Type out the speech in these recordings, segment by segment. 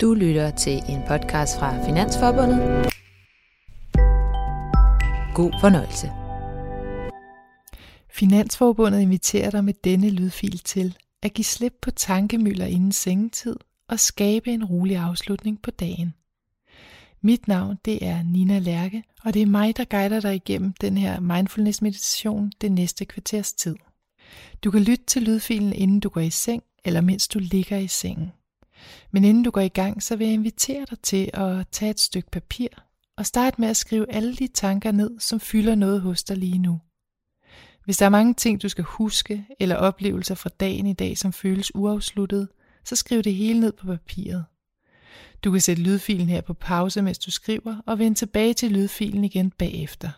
Du lytter til en podcast fra Finansforbundet. God fornøjelse. Finansforbundet inviterer dig med denne lydfil til at give slip på tankemøller inden sengetid og skabe en rolig afslutning på dagen. Mit navn det er Nina Lærke, og det er mig, der guider dig igennem den her mindfulness meditation det næste kvarters tid. Du kan lytte til lydfilen, inden du går i seng, eller mens du ligger i sengen. Men inden du går i gang, så vil jeg invitere dig til at tage et stykke papir og starte med at skrive alle de tanker ned, som fylder noget hos dig lige nu. Hvis der er mange ting, du skal huske, eller oplevelser fra dagen i dag, som føles uafsluttet, så skriv det hele ned på papiret. Du kan sætte lydfilen her på pause, mens du skriver, og vende tilbage til lydfilen igen bagefter.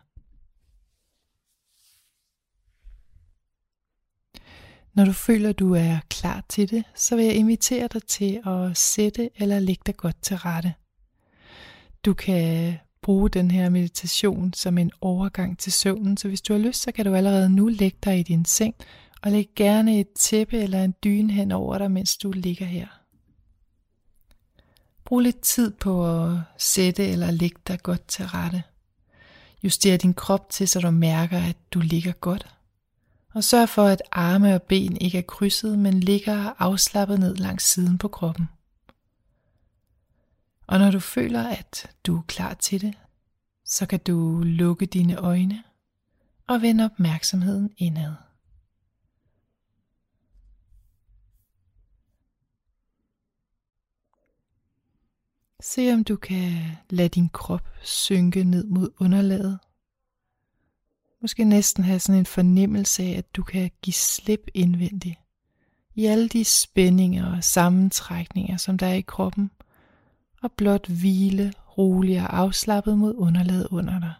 Når du føler, du er klar til det, så vil jeg invitere dig til at sætte eller lægge dig godt til rette. Du kan bruge den her meditation som en overgang til søvnen, så hvis du har lyst, så kan du allerede nu lægge dig i din seng, og læg gerne et tæppe eller en dyne hen over dig, mens du ligger her. Brug lidt tid på at sætte eller lægge dig godt til rette. Juster din krop til, så du mærker, at du ligger godt og sørg for, at arme og ben ikke er krydset, men ligger afslappet ned langs siden på kroppen. Og når du føler, at du er klar til det, så kan du lukke dine øjne og vende opmærksomheden indad. Se om du kan lade din krop synke ned mod underlaget Måske næsten have sådan en fornemmelse af, at du kan give slip indvendigt. I alle de spændinger og sammentrækninger, som der er i kroppen, og blot hvile rolig og afslappet mod underlaget under dig.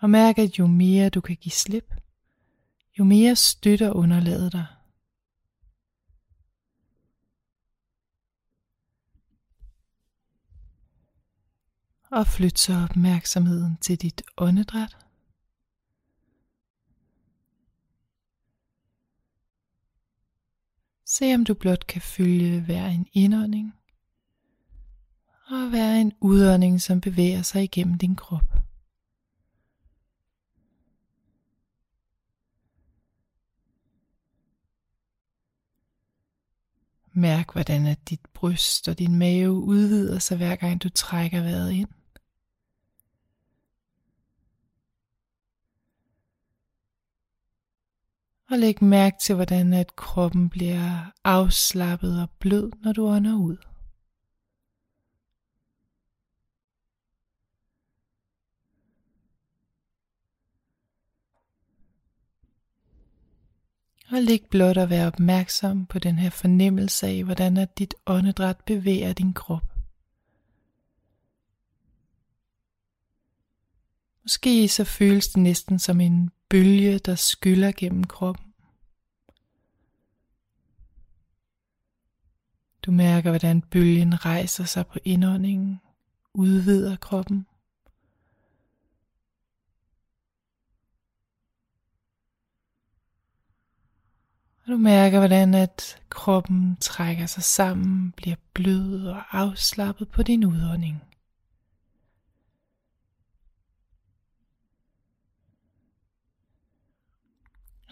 Og mærk, at jo mere du kan give slip, jo mere støtter underlaget dig. Og flyt så opmærksomheden til dit åndedræt. Se om du blot kan følge hver en indånding og hver en udånding, som bevæger sig igennem din krop. Mærk, hvordan at dit bryst og din mave udvider sig hver gang du trækker vejret ind. Og læg mærke til, hvordan at kroppen bliver afslappet og blød, når du ånder ud. Og læg blot at være opmærksom på den her fornemmelse af, hvordan at dit åndedræt bevæger din krop. Måske så føles det næsten som en bølge, der skyller gennem kroppen. Du mærker, hvordan bølgen rejser sig på indåndingen, udvider kroppen. Og du mærker, hvordan at kroppen trækker sig sammen, bliver blød og afslappet på din udånding.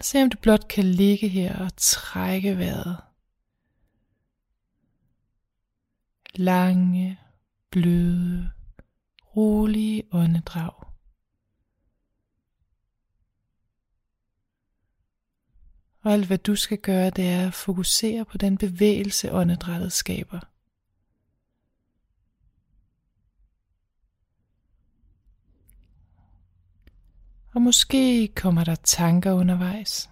Se om du blot kan ligge her og trække vejret. Lange, bløde, rolige åndedrag. Og alt hvad du skal gøre, det er at fokusere på den bevægelse, åndedrættet skaber. Og måske kommer der tanker undervejs.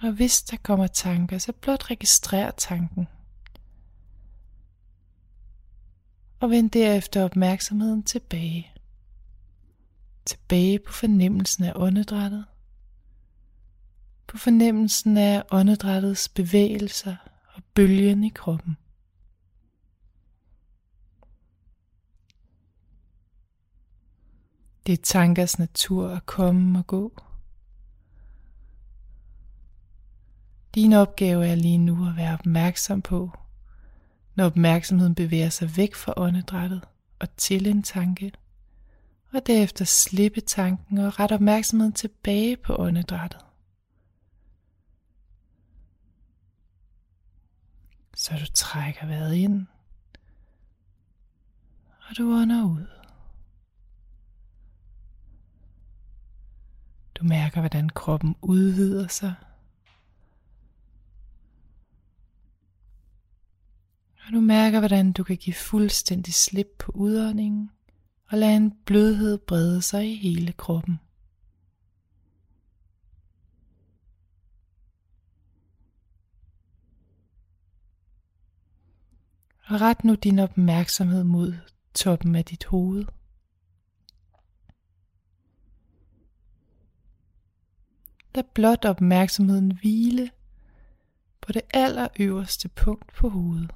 Og hvis der kommer tanker, så blot registrer tanken. Og vend derefter opmærksomheden tilbage. Tilbage på fornemmelsen af åndedrættet. På fornemmelsen af åndedrættets bevægelser og bølgen i kroppen. Det er tankers natur at komme og gå. Din opgave er lige nu at være opmærksom på, når opmærksomheden bevæger sig væk fra åndedrættet og til en tanke, og derefter slippe tanken og rette opmærksomheden tilbage på åndedrættet. Så du trækker vejret ind, og du ånder ud. Du mærker, hvordan kroppen udvider sig. Og du mærker, hvordan du kan give fuldstændig slip på udåndingen og lade en blødhed brede sig i hele kroppen. Og ret nu din opmærksomhed mod toppen af dit hoved. Lad blot opmærksomheden hvile på det allerøverste punkt på hovedet.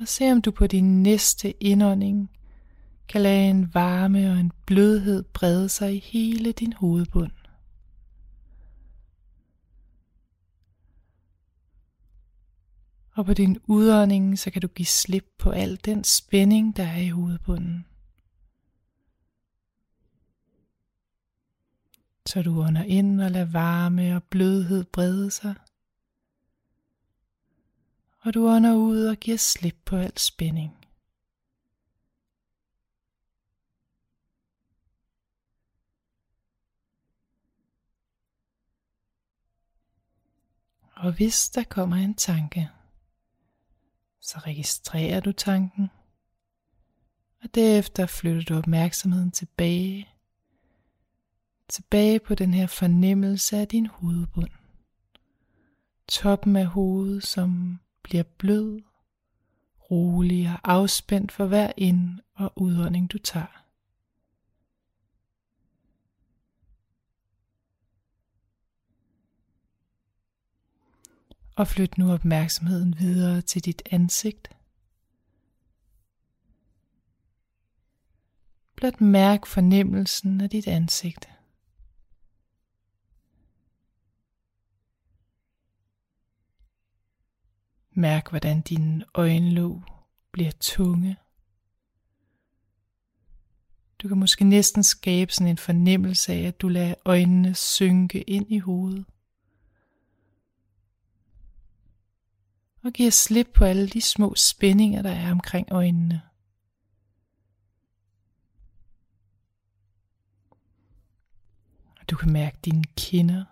Og se om du på din næste indånding kan lade en varme og en blødhed brede sig i hele din hovedbund. Og på din udånding, så kan du give slip på al den spænding, der er i hovedbunden. Så du ånder ind og lader varme og blødhed brede sig. Og du ånder ud og giver slip på al spænding. Og hvis der kommer en tanke, så registrerer du tanken, og derefter flytter du opmærksomheden tilbage, tilbage på den her fornemmelse af din hovedbund. Toppen af hovedet, som bliver blød, rolig og afspændt for hver ind- og udånding du tager. Og flyt nu opmærksomheden videre til dit ansigt. Blot mærk fornemmelsen af dit ansigt. Mærk, hvordan dine øjenlåg bliver tunge. Du kan måske næsten skabe sådan en fornemmelse af, at du lader øjnene synke ind i hovedet. og giver slip på alle de små spændinger, der er omkring øjnene. Og du kan mærke dine kinder.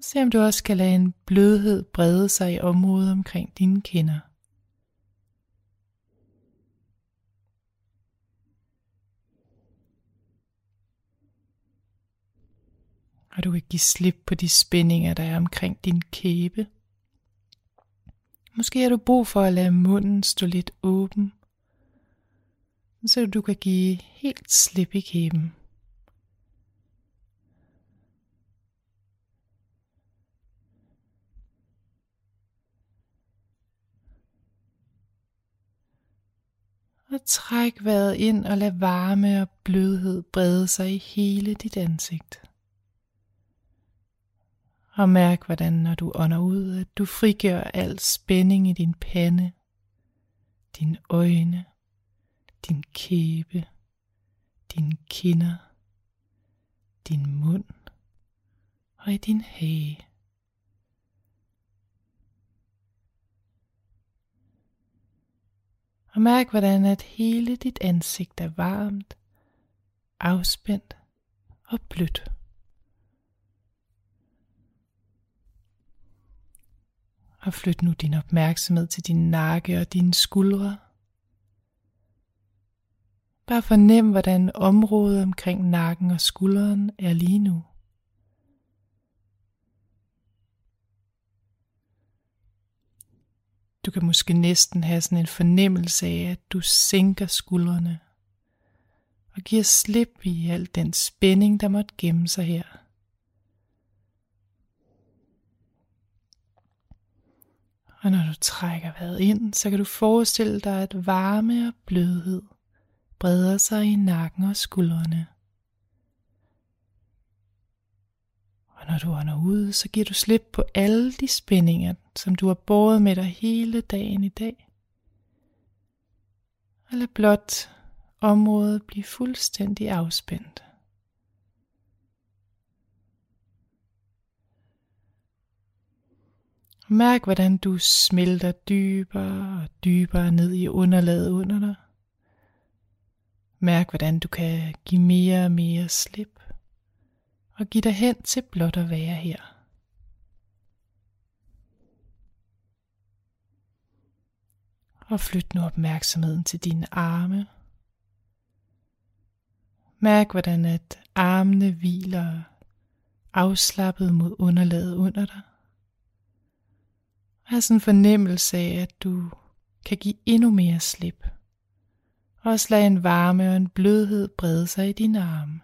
Se om du også kan lade en blødhed brede sig i området omkring dine kinder. Og du kan give slip på de spændinger, der er omkring din kæbe. Måske har du brug for at lade munden stå lidt åben, så du kan give helt slip i kæben. Og træk vejret ind og lad varme og blødhed brede sig i hele dit ansigt. Og mærk, hvordan når du ånder ud, at du frigør al spænding i din pande, dine øjne, din kæbe, dine kinder, din mund og i din hage. Og mærk, hvordan at hele dit ansigt er varmt, afspændt og blødt. Og flyt nu din opmærksomhed til din nakke og dine skuldre. Bare fornem, hvordan området omkring nakken og skulderen er lige nu. Du kan måske næsten have sådan en fornemmelse af, at du sænker skuldrene og giver slip i al den spænding, der måtte gemme sig her. Og når du trækker vejret ind, så kan du forestille dig, at varme og blødhed breder sig i nakken og skuldrene. Og når du ånder ud, så giver du slip på alle de spændinger, som du har båret med dig hele dagen i dag. Og lad blot området blive fuldstændig afspændt. Mærk, hvordan du smelter dybere og dybere ned i underlaget under dig. Mærk, hvordan du kan give mere og mere slip og giv dig hen til blot at være her. Og flyt nu opmærksomheden til dine arme. Mærk, hvordan at armene hviler afslappet mod underlaget under dig. Og sådan en fornemmelse af, at du kan give endnu mere slip. Og også en varme og en blødhed brede sig i dine arme.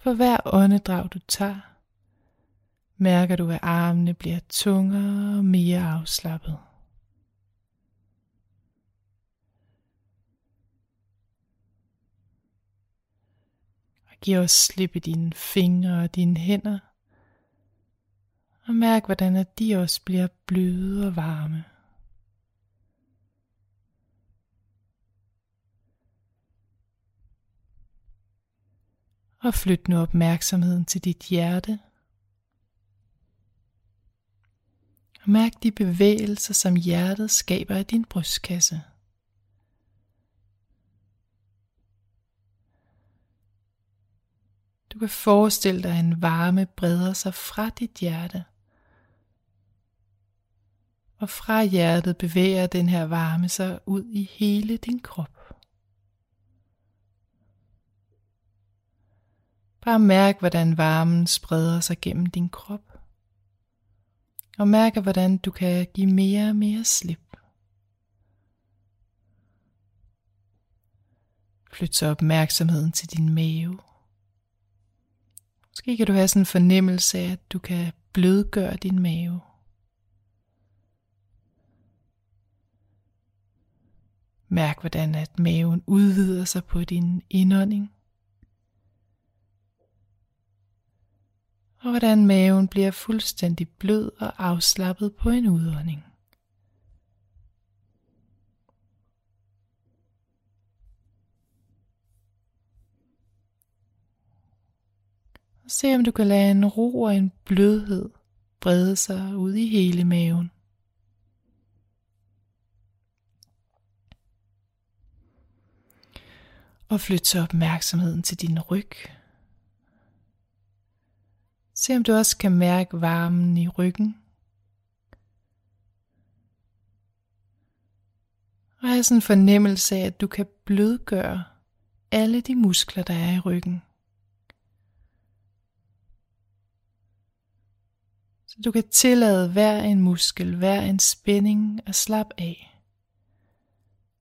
For hver åndedrag du tager, mærker du, at armene bliver tungere og mere afslappet. Og giv også slip i dine fingre og dine hænder. Og mærk, hvordan at de også bliver bløde og varme. Og flyt nu opmærksomheden til dit hjerte. Og mærk de bevægelser, som hjertet skaber i din brystkasse. Du kan forestille dig, at en varme breder sig fra dit hjerte. Og fra hjertet bevæger den her varme sig ud i hele din krop. Bare mærk, hvordan varmen spreder sig gennem din krop. Og mærk, hvordan du kan give mere og mere slip. Flyt så opmærksomheden til din mave. Måske kan du have sådan en fornemmelse af, at du kan blødgøre din mave. Mærk, hvordan at maven udvider sig på din indånding. Og hvordan maven bliver fuldstændig blød og afslappet på en udånding. Og se om du kan lade en ro og en blødhed brede sig ud i hele maven. Og flyt så opmærksomheden til din ryg. Se om du også kan mærke varmen i ryggen. Og have sådan en fornemmelse af, at du kan blødgøre alle de muskler, der er i ryggen. Så du kan tillade hver en muskel, hver en spænding at slappe af.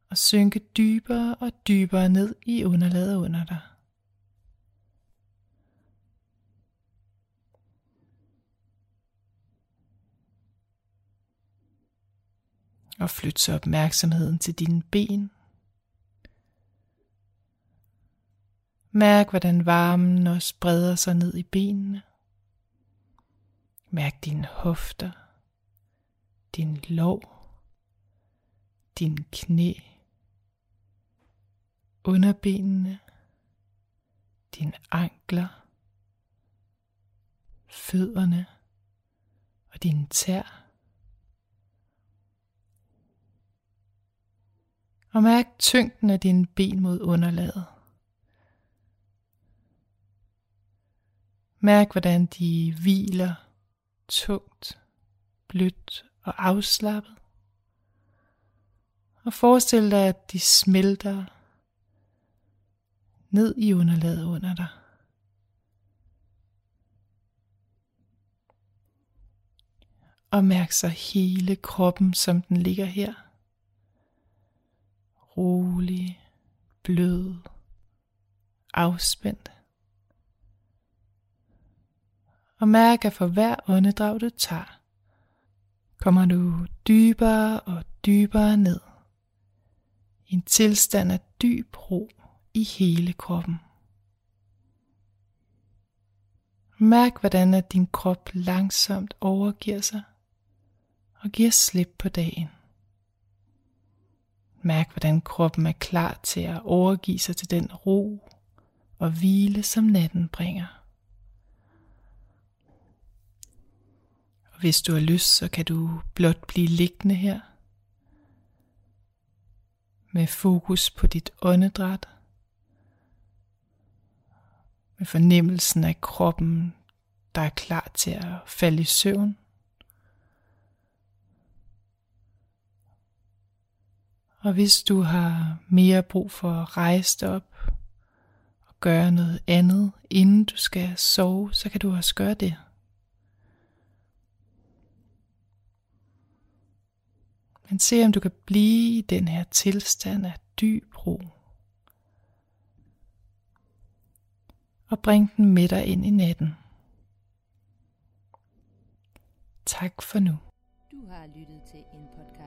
Og synke dybere og dybere ned i underlaget under dig. Og flyt så opmærksomheden til dine ben. Mærk, hvordan varmen også spreder sig ned i benene. Mærk dine hofter, din lår, din knæ, underbenene, dine ankler, fødderne og dine tær. Og mærk tyngden af dine ben mod underlaget. Mærk, hvordan de hviler tungt, blødt og afslappet. Og forestil dig, at de smelter ned i underlaget under dig. Og mærk så hele kroppen, som den ligger her rolig, blød, afspændt. Og mærk, at for hver åndedrag du tager, kommer du dybere og dybere ned En tilstand af dyb ro i hele kroppen. Mærk, hvordan at din krop langsomt overgiver sig og giver slip på dagen. Mærk, hvordan kroppen er klar til at overgive sig til den ro og hvile, som natten bringer. Og hvis du har lyst, så kan du blot blive liggende her med fokus på dit åndedræt, med fornemmelsen af kroppen, der er klar til at falde i søvn. Og hvis du har mere brug for at rejse dig op og gøre noget andet, inden du skal sove, så kan du også gøre det. Men se om du kan blive i den her tilstand af dyb ro. Og bring den med dig ind i natten. Tak for nu. Du har lyttet til en podcast.